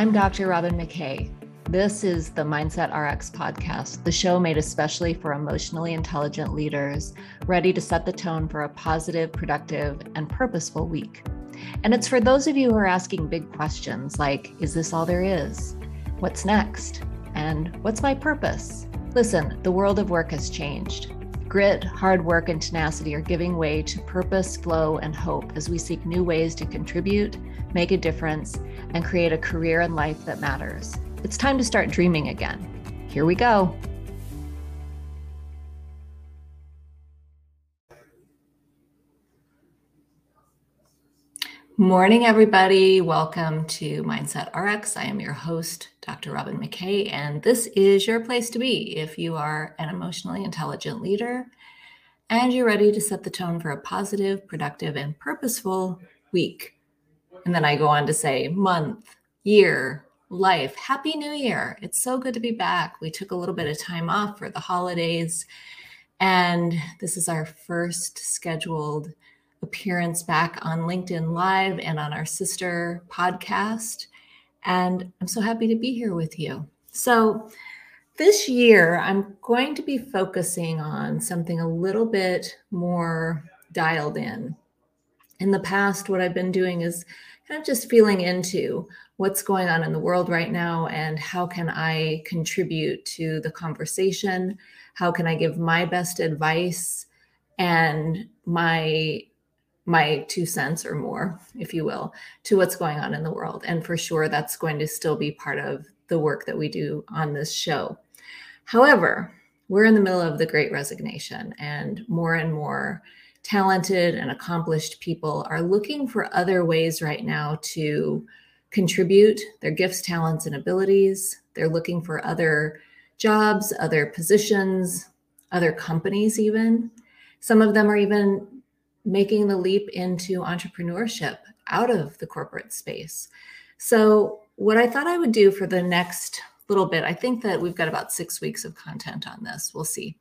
I'm Dr. Robin McKay. This is the Mindset RX podcast, the show made especially for emotionally intelligent leaders ready to set the tone for a positive, productive, and purposeful week. And it's for those of you who are asking big questions like Is this all there is? What's next? And what's my purpose? Listen, the world of work has changed. Grit, hard work, and tenacity are giving way to purpose, flow, and hope as we seek new ways to contribute, make a difference, and create a career and life that matters. It's time to start dreaming again. Here we go. Morning, everybody. Welcome to Mindset RX. I am your host, Dr. Robin McKay, and this is your place to be if you are an emotionally intelligent leader and you're ready to set the tone for a positive, productive, and purposeful week. And then I go on to say month, year, life. Happy New Year. It's so good to be back. We took a little bit of time off for the holidays, and this is our first scheduled appearance back on LinkedIn Live and on our sister podcast. And I'm so happy to be here with you. So, this year, I'm going to be focusing on something a little bit more dialed in. In the past, what I've been doing is kind of just feeling into what's going on in the world right now and how can I contribute to the conversation? How can I give my best advice and my my two cents or more, if you will, to what's going on in the world. And for sure, that's going to still be part of the work that we do on this show. However, we're in the middle of the great resignation, and more and more talented and accomplished people are looking for other ways right now to contribute their gifts, talents, and abilities. They're looking for other jobs, other positions, other companies, even. Some of them are even making the leap into entrepreneurship out of the corporate space. So, what I thought I would do for the next little bit, I think that we've got about six weeks of content on this. We'll see.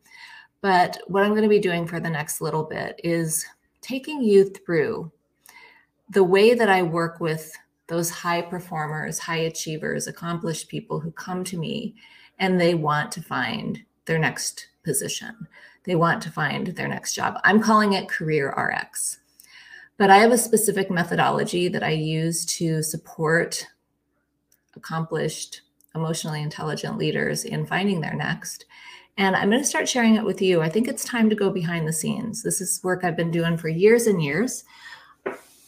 But what I'm going to be doing for the next little bit is taking you through the way that I work with those high performers, high achievers, accomplished people who come to me and they want to find their next position they want to find their next job. I'm calling it Career RX. But I have a specific methodology that I use to support accomplished, emotionally intelligent leaders in finding their next. And I'm going to start sharing it with you. I think it's time to go behind the scenes. This is work I've been doing for years and years.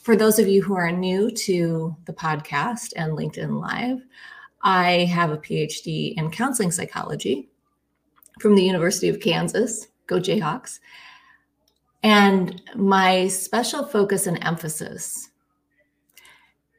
For those of you who are new to the podcast and LinkedIn Live, I have a PhD in counseling psychology from the University of Kansas. Go Jayhawks. And my special focus and emphasis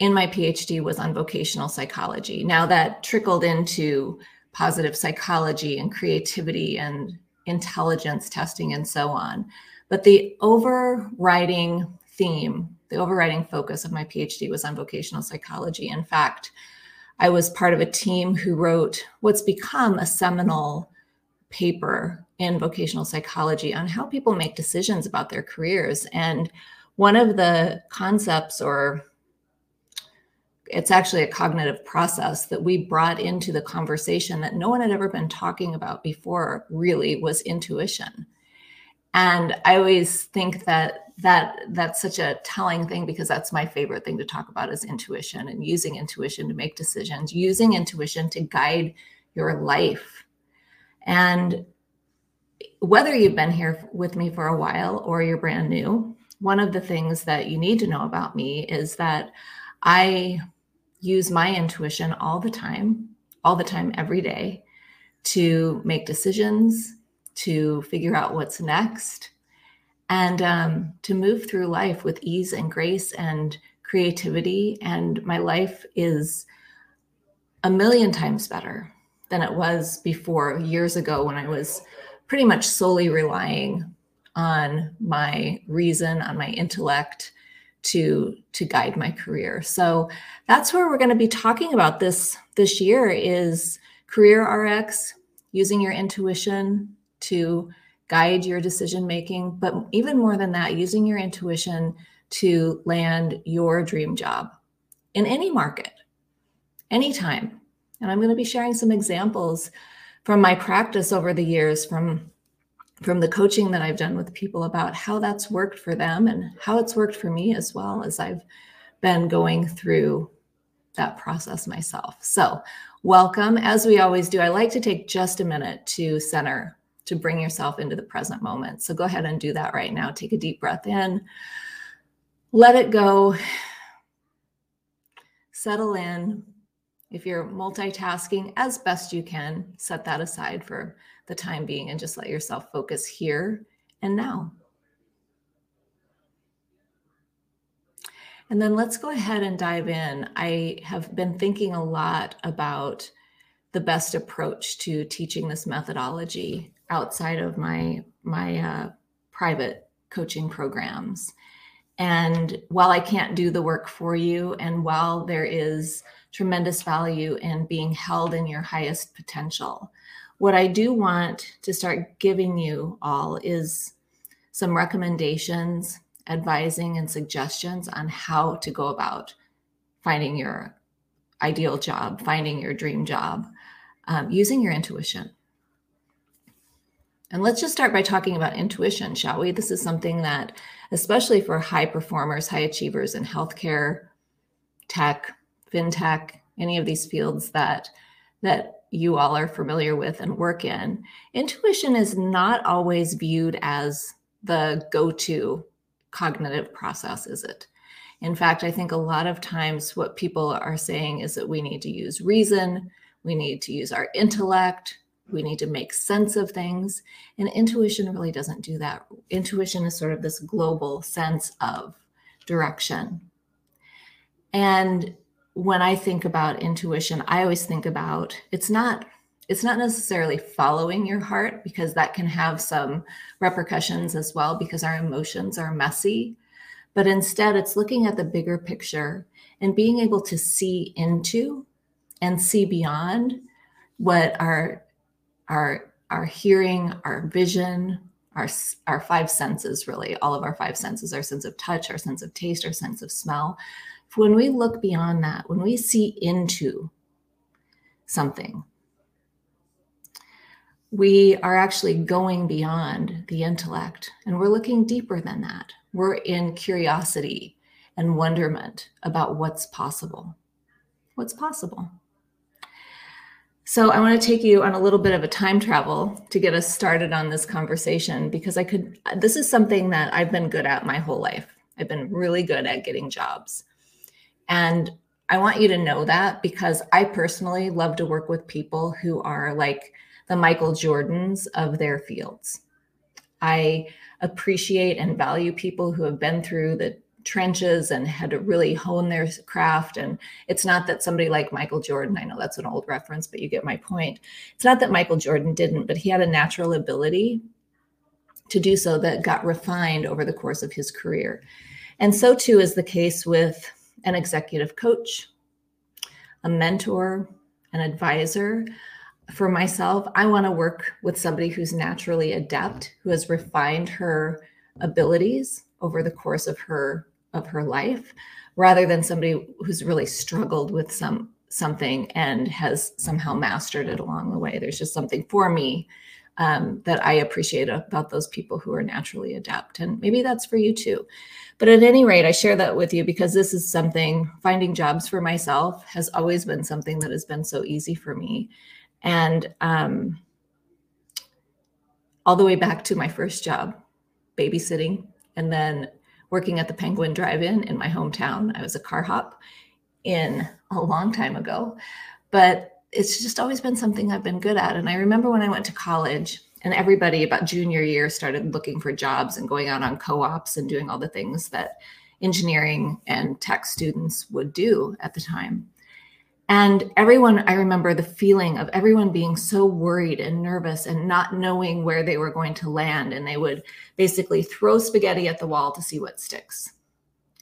in my PhD was on vocational psychology. Now that trickled into positive psychology and creativity and intelligence testing and so on. But the overriding theme, the overriding focus of my PhD was on vocational psychology. In fact, I was part of a team who wrote what's become a seminal paper in vocational psychology on how people make decisions about their careers. And one of the concepts, or it's actually a cognitive process that we brought into the conversation that no one had ever been talking about before, really, was intuition. And I always think that that that's such a telling thing because that's my favorite thing to talk about is intuition and using intuition to make decisions, using intuition to guide your life. And whether you've been here with me for a while or you're brand new, one of the things that you need to know about me is that I use my intuition all the time, all the time, every day to make decisions, to figure out what's next, and um, to move through life with ease and grace and creativity. And my life is a million times better than it was before years ago when I was pretty much solely relying on my reason, on my intellect to to guide my career. So that's where we're going to be talking about this this year is career RX, using your intuition to guide your decision making, but even more than that, using your intuition to land your dream job in any market. anytime. And I'm going to be sharing some examples from my practice over the years from from the coaching that I've done with people about how that's worked for them and how it's worked for me as well as I've been going through that process myself. So, welcome. As we always do, I like to take just a minute to center, to bring yourself into the present moment. So, go ahead and do that right now. Take a deep breath in, let it go, settle in. If you're multitasking as best you can, set that aside for the time being and just let yourself focus here and now. And then let's go ahead and dive in. I have been thinking a lot about the best approach to teaching this methodology outside of my my uh, private coaching programs. And while I can't do the work for you, and while there is tremendous value in being held in your highest potential, what I do want to start giving you all is some recommendations, advising, and suggestions on how to go about finding your ideal job, finding your dream job, um, using your intuition. And let's just start by talking about intuition, shall we? This is something that, especially for high performers, high achievers in healthcare, tech, fintech, any of these fields that that you all are familiar with and work in, intuition is not always viewed as the go to cognitive process, is it? In fact, I think a lot of times what people are saying is that we need to use reason, we need to use our intellect, we need to make sense of things. And intuition really doesn't do that. Intuition is sort of this global sense of direction. And when I think about intuition, I always think about it's not it's not necessarily following your heart because that can have some repercussions as well because our emotions are messy, but instead it's looking at the bigger picture and being able to see into and see beyond what our our our hearing, our vision, our our five senses really, all of our five senses, our sense of touch, our sense of taste, our sense of smell when we look beyond that, when we see into something, we are actually going beyond the intellect and we're looking deeper than that. We're in curiosity and wonderment about what's possible. What's possible? So, I want to take you on a little bit of a time travel to get us started on this conversation because I could, this is something that I've been good at my whole life. I've been really good at getting jobs. And I want you to know that because I personally love to work with people who are like the Michael Jordans of their fields. I appreciate and value people who have been through the trenches and had to really hone their craft. And it's not that somebody like Michael Jordan, I know that's an old reference, but you get my point. It's not that Michael Jordan didn't, but he had a natural ability to do so that got refined over the course of his career. And so too is the case with an executive coach, a mentor, an advisor. For myself, I want to work with somebody who's naturally adept, who has refined her abilities over the course of her of her life, rather than somebody who's really struggled with some something and has somehow mastered it along the way. There's just something for me um, that I appreciate about those people who are naturally adept. And maybe that's for you too. But at any rate, I share that with you because this is something finding jobs for myself has always been something that has been so easy for me. And um, all the way back to my first job, babysitting, and then working at the Penguin Drive In in my hometown. I was a car hop in a long time ago. But it's just always been something I've been good at. And I remember when I went to college and everybody about junior year started looking for jobs and going out on co-ops and doing all the things that engineering and tech students would do at the time. And everyone, I remember the feeling of everyone being so worried and nervous and not knowing where they were going to land. And they would basically throw spaghetti at the wall to see what sticks.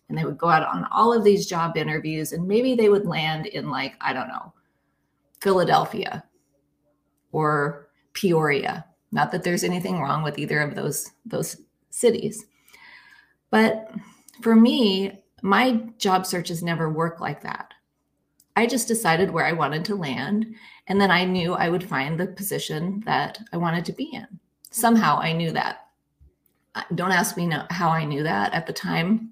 And they would go out on all of these job interviews and maybe they would land in, like, I don't know, Philadelphia or Peoria. Not that there's anything wrong with either of those those cities. But for me, my job searches never work like that. I just decided where I wanted to land. And then I knew I would find the position that I wanted to be in. Somehow I knew that. Don't ask me how I knew that at the time.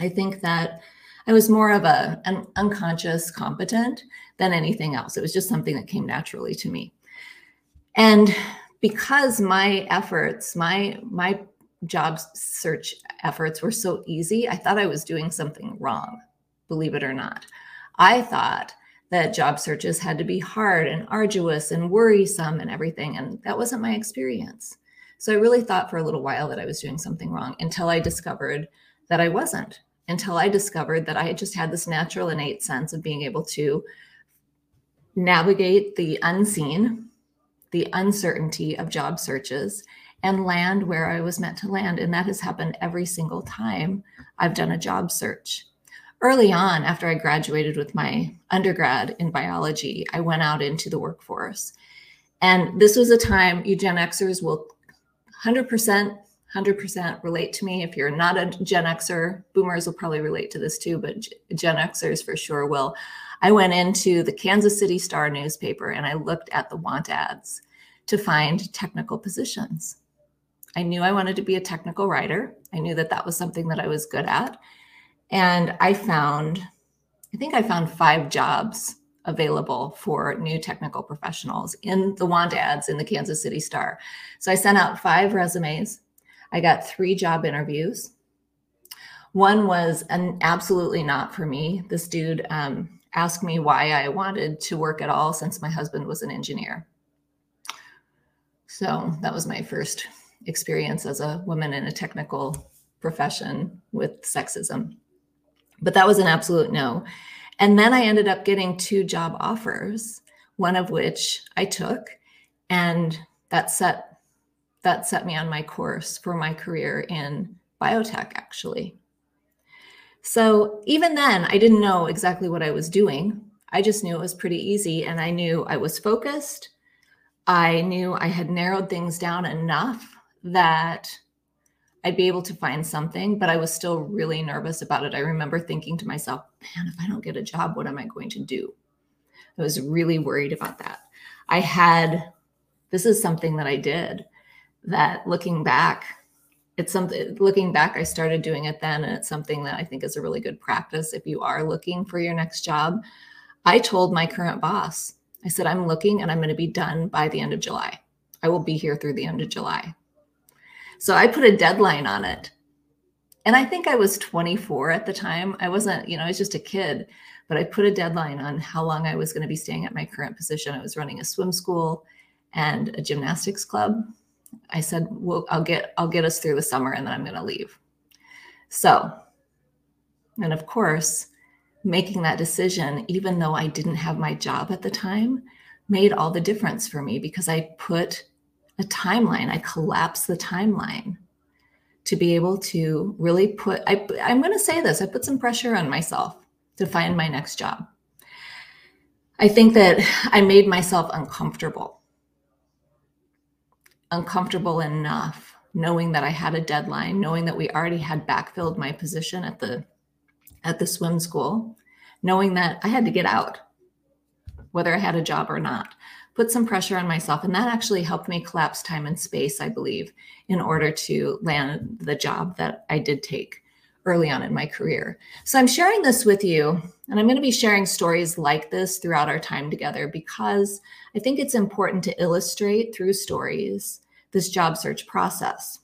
I think that I was more of a an unconscious competent than anything else. It was just something that came naturally to me. And because my efforts, my my job search efforts were so easy, I thought I was doing something wrong, believe it or not. I thought that job searches had to be hard and arduous and worrisome and everything. And that wasn't my experience. So I really thought for a little while that I was doing something wrong until I discovered that I wasn't, until I discovered that I just had this natural innate sense of being able to navigate the unseen, the uncertainty of job searches, and land where I was meant to land. And that has happened every single time I've done a job search. Early on, after I graduated with my undergrad in biology, I went out into the workforce. And this was a time you Gen Xers will 100%, 100% relate to me. If you're not a Gen Xer, boomers will probably relate to this too, but Gen Xers for sure will. I went into the Kansas City Star newspaper and I looked at the want ads to find technical positions. I knew I wanted to be a technical writer. I knew that that was something that I was good at. And I found, I think I found five jobs available for new technical professionals in the want ads in the Kansas City Star. So I sent out five resumes. I got three job interviews. One was an absolutely not for me. This dude um, asked me why I wanted to work at all since my husband was an engineer. So that was my first experience as a woman in a technical profession with sexism. But that was an absolute no. And then I ended up getting two job offers, one of which I took, and that set that set me on my course for my career in biotech actually. So even then, I didn't know exactly what I was doing. I just knew it was pretty easy and I knew I was focused. I knew I had narrowed things down enough that I'd be able to find something, but I was still really nervous about it. I remember thinking to myself, man, if I don't get a job, what am I going to do? I was really worried about that. I had, this is something that I did that looking back, it's something, looking back, I started doing it then. And it's something that I think is a really good practice if you are looking for your next job. I told my current boss, I said, I'm looking and I'm going to be done by the end of July. I will be here through the end of July. So I put a deadline on it. And I think I was 24 at the time. I wasn't, you know, I was just a kid, but I put a deadline on how long I was going to be staying at my current position. I was running a swim school and a gymnastics club. I said, "Well, I'll get I'll get us through the summer and then I'm going to leave." So, and of course, making that decision even though I didn't have my job at the time made all the difference for me because I put a timeline. I collapse the timeline to be able to really put, I, I'm going to say this, I put some pressure on myself to find my next job. I think that I made myself uncomfortable, uncomfortable enough knowing that I had a deadline, knowing that we already had backfilled my position at the at the swim school, knowing that I had to get out, whether I had a job or not put some pressure on myself. And that actually helped me collapse time and space, I believe, in order to land the job that I did take early on in my career. So I'm sharing this with you, and I'm going to be sharing stories like this throughout our time together because I think it's important to illustrate through stories this job search process.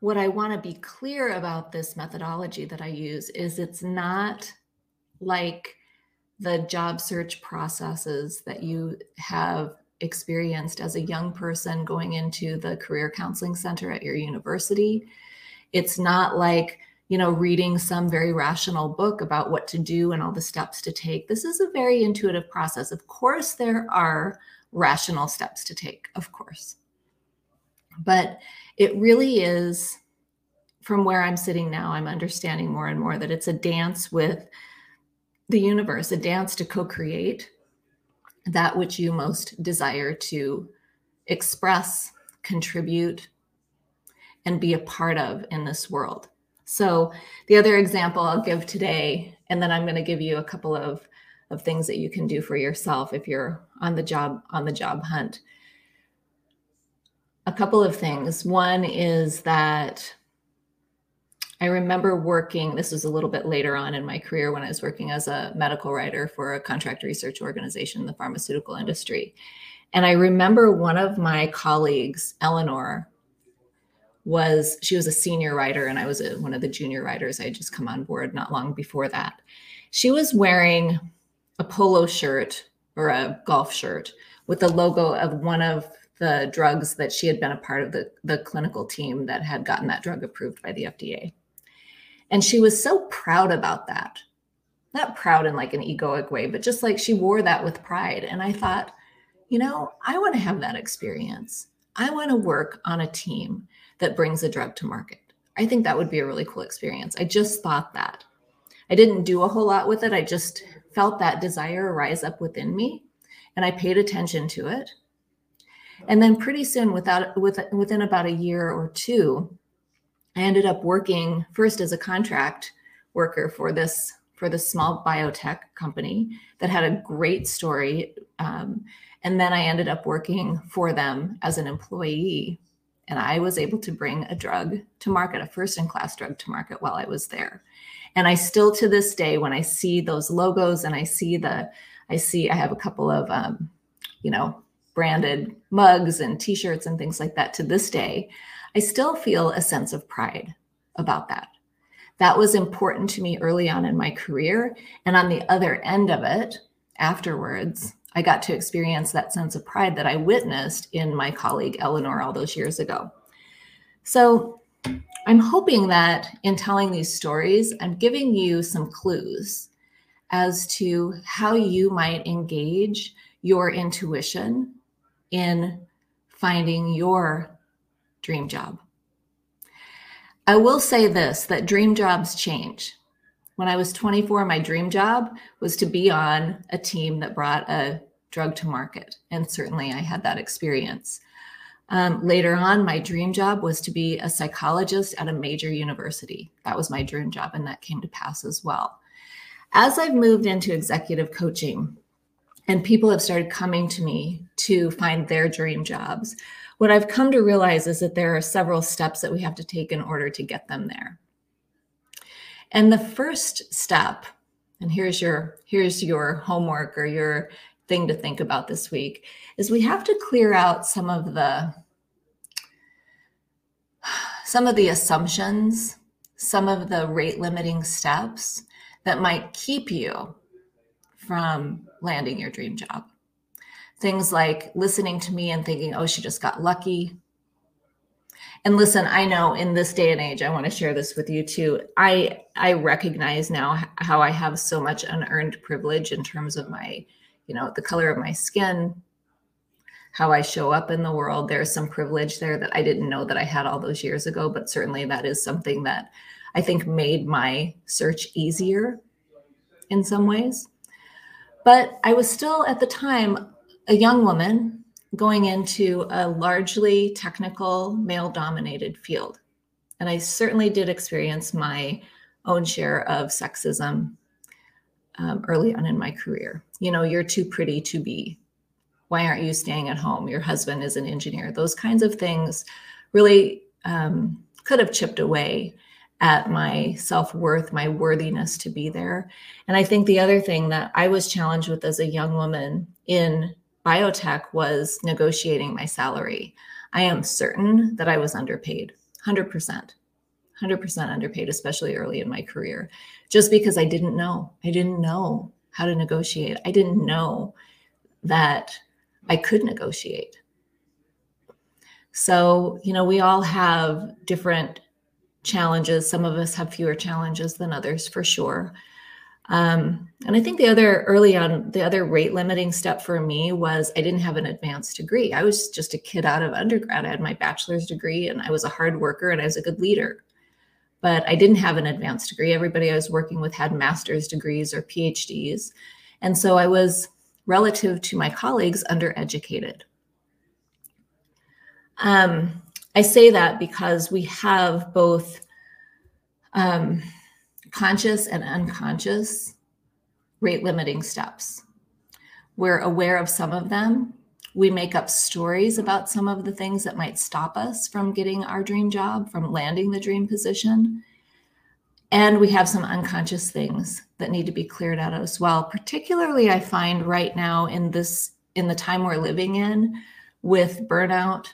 What I want to be clear about this methodology that I use is it's not like the job search processes that you have experienced as a young person going into the career counseling center at your university. It's not like, you know, reading some very rational book about what to do and all the steps to take. This is a very intuitive process. Of course, there are rational steps to take, of course. But it really is from where I'm sitting now, I'm understanding more and more that it's a dance with the universe, a dance to co create, that which you most desire to express, contribute, and be a part of in this world. So, the other example I'll give today, and then I'm going to give you a couple of, of things that you can do for yourself if you're on the job on the job hunt. A couple of things. One is that I remember working, this was a little bit later on in my career when I was working as a medical writer for a contract research organization in the pharmaceutical industry. And I remember one of my colleagues, Eleanor, was she was a senior writer and I was a, one of the junior writers. I had just come on board not long before that. She was wearing a polo shirt or a golf shirt with the logo of one of the drugs that she had been a part of the, the clinical team that had gotten that drug approved by the FDA. And she was so proud about that. Not proud in like an egoic way, but just like she wore that with pride. And I thought, you know, I want to have that experience. I want to work on a team that brings a drug to market. I think that would be a really cool experience. I just thought that. I didn't do a whole lot with it. I just felt that desire rise up within me and I paid attention to it. And then pretty soon without with, within about a year or two, I ended up working first as a contract worker for this for this small biotech company that had a great story. Um, and then I ended up working for them as an employee and I was able to bring a drug to market, a first in class drug to market while I was there. And I still to this day, when I see those logos and I see the, I see, I have a couple of, um, you know, branded mugs and t shirts and things like that to this day, I still feel a sense of pride about that. That was important to me early on in my career. And on the other end of it, afterwards, I got to experience that sense of pride that I witnessed in my colleague Eleanor all those years ago. So I'm hoping that in telling these stories, I'm giving you some clues as to how you might engage your intuition in finding your dream job. I will say this that dream jobs change. When I was 24, my dream job was to be on a team that brought a drug to market. And certainly I had that experience. Um, later on, my dream job was to be a psychologist at a major university. That was my dream job, and that came to pass as well. As I've moved into executive coaching, and people have started coming to me to find their dream jobs, what I've come to realize is that there are several steps that we have to take in order to get them there. And the first step, and here's your here's your homework or your thing to think about this week is we have to clear out some of the some of the assumptions, some of the rate limiting steps that might keep you from landing your dream job. Things like listening to me and thinking, oh, she just got lucky. And listen, I know in this day and age, I want to share this with you too. I I recognize now how I have so much unearned privilege in terms of my you know, the color of my skin, how I show up in the world. There's some privilege there that I didn't know that I had all those years ago, but certainly that is something that I think made my search easier in some ways. But I was still at the time a young woman going into a largely technical, male dominated field. And I certainly did experience my own share of sexism um, early on in my career. You know, you're too pretty to be. Why aren't you staying at home? Your husband is an engineer. Those kinds of things really um, could have chipped away at my self worth, my worthiness to be there. And I think the other thing that I was challenged with as a young woman in biotech was negotiating my salary. I am certain that I was underpaid, 100%. 100% underpaid, especially early in my career, just because I didn't know. I didn't know how to negotiate. I didn't know that I could negotiate. So, you know, we all have different challenges. Some of us have fewer challenges than others for sure. Um, and I think the other early on, the other rate limiting step for me was I didn't have an advanced degree. I was just a kid out of undergrad. I had my bachelor's degree and I was a hard worker and I was a good leader but I didn't have an advanced degree. Everybody I was working with had master's degrees or PhDs. And so I was relative to my colleagues undereducated. Um, I say that because we have both um, conscious and unconscious rate limiting steps. We're aware of some of them. We make up stories about some of the things that might stop us from getting our dream job, from landing the dream position. And we have some unconscious things that need to be cleared out as well. Particularly, I find right now in this in the time we're living in with burnout,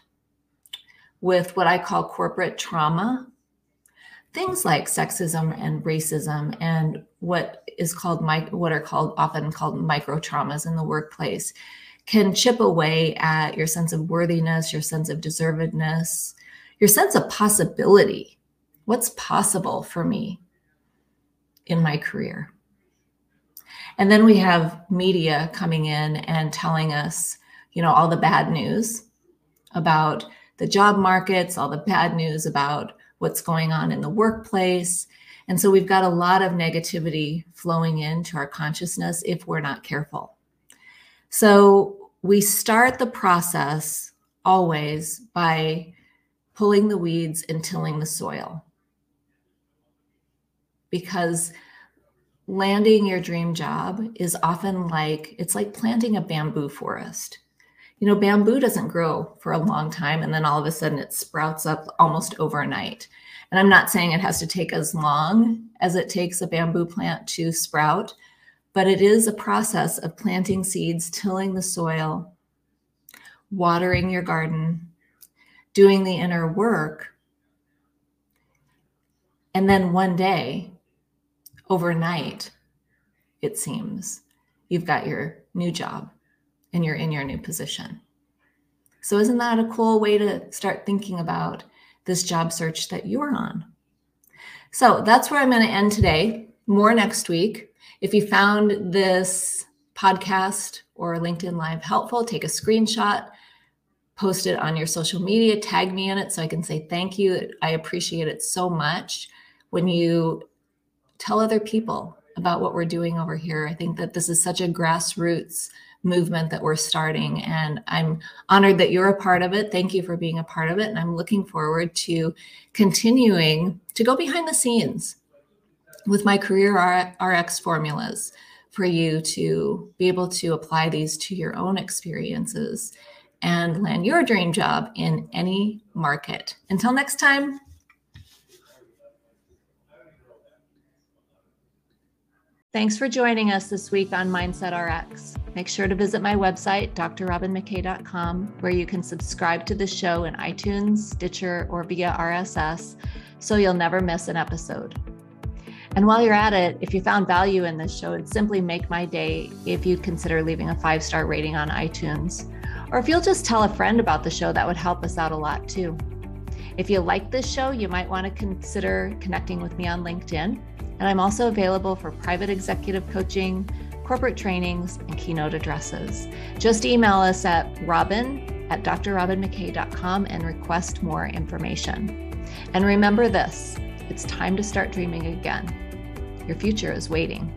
with what I call corporate trauma, things like sexism and racism and what is called what are called often called micro traumas in the workplace can chip away at your sense of worthiness, your sense of deservedness, your sense of possibility. What's possible for me in my career? And then we have media coming in and telling us, you know, all the bad news about the job markets, all the bad news about what's going on in the workplace. And so we've got a lot of negativity flowing into our consciousness if we're not careful. So we start the process always by pulling the weeds and tilling the soil. Because landing your dream job is often like it's like planting a bamboo forest you know, bamboo doesn't grow for a long time and then all of a sudden it sprouts up almost overnight. And I'm not saying it has to take as long as it takes a bamboo plant to sprout, but it is a process of planting seeds, tilling the soil, watering your garden, doing the inner work. And then one day, overnight, it seems, you've got your new job and you're in your new position. So, isn't that a cool way to start thinking about this job search that you're on? So, that's where I'm going to end today. More next week. If you found this podcast or LinkedIn Live helpful, take a screenshot, post it on your social media, tag me in it so I can say thank you. I appreciate it so much when you tell other people about what we're doing over here. I think that this is such a grassroots movement that we're starting. And I'm honored that you're a part of it. Thank you for being a part of it. And I'm looking forward to continuing to go behind the scenes with my career RX formulas for you to be able to apply these to your own experiences and land your dream job in any market. Until next time. Thanks for joining us this week on Mindset RX. Make sure to visit my website, drrobinmckay.com, where you can subscribe to the show in iTunes, Stitcher, or via RSS so you'll never miss an episode. And while you're at it, if you found value in this show, it'd simply make my day if you'd consider leaving a five star rating on iTunes. Or if you'll just tell a friend about the show, that would help us out a lot too. If you like this show, you might want to consider connecting with me on LinkedIn. And I'm also available for private executive coaching, corporate trainings, and keynote addresses. Just email us at robin at drrobinmckay.com and request more information. And remember this it's time to start dreaming again. Your future is waiting.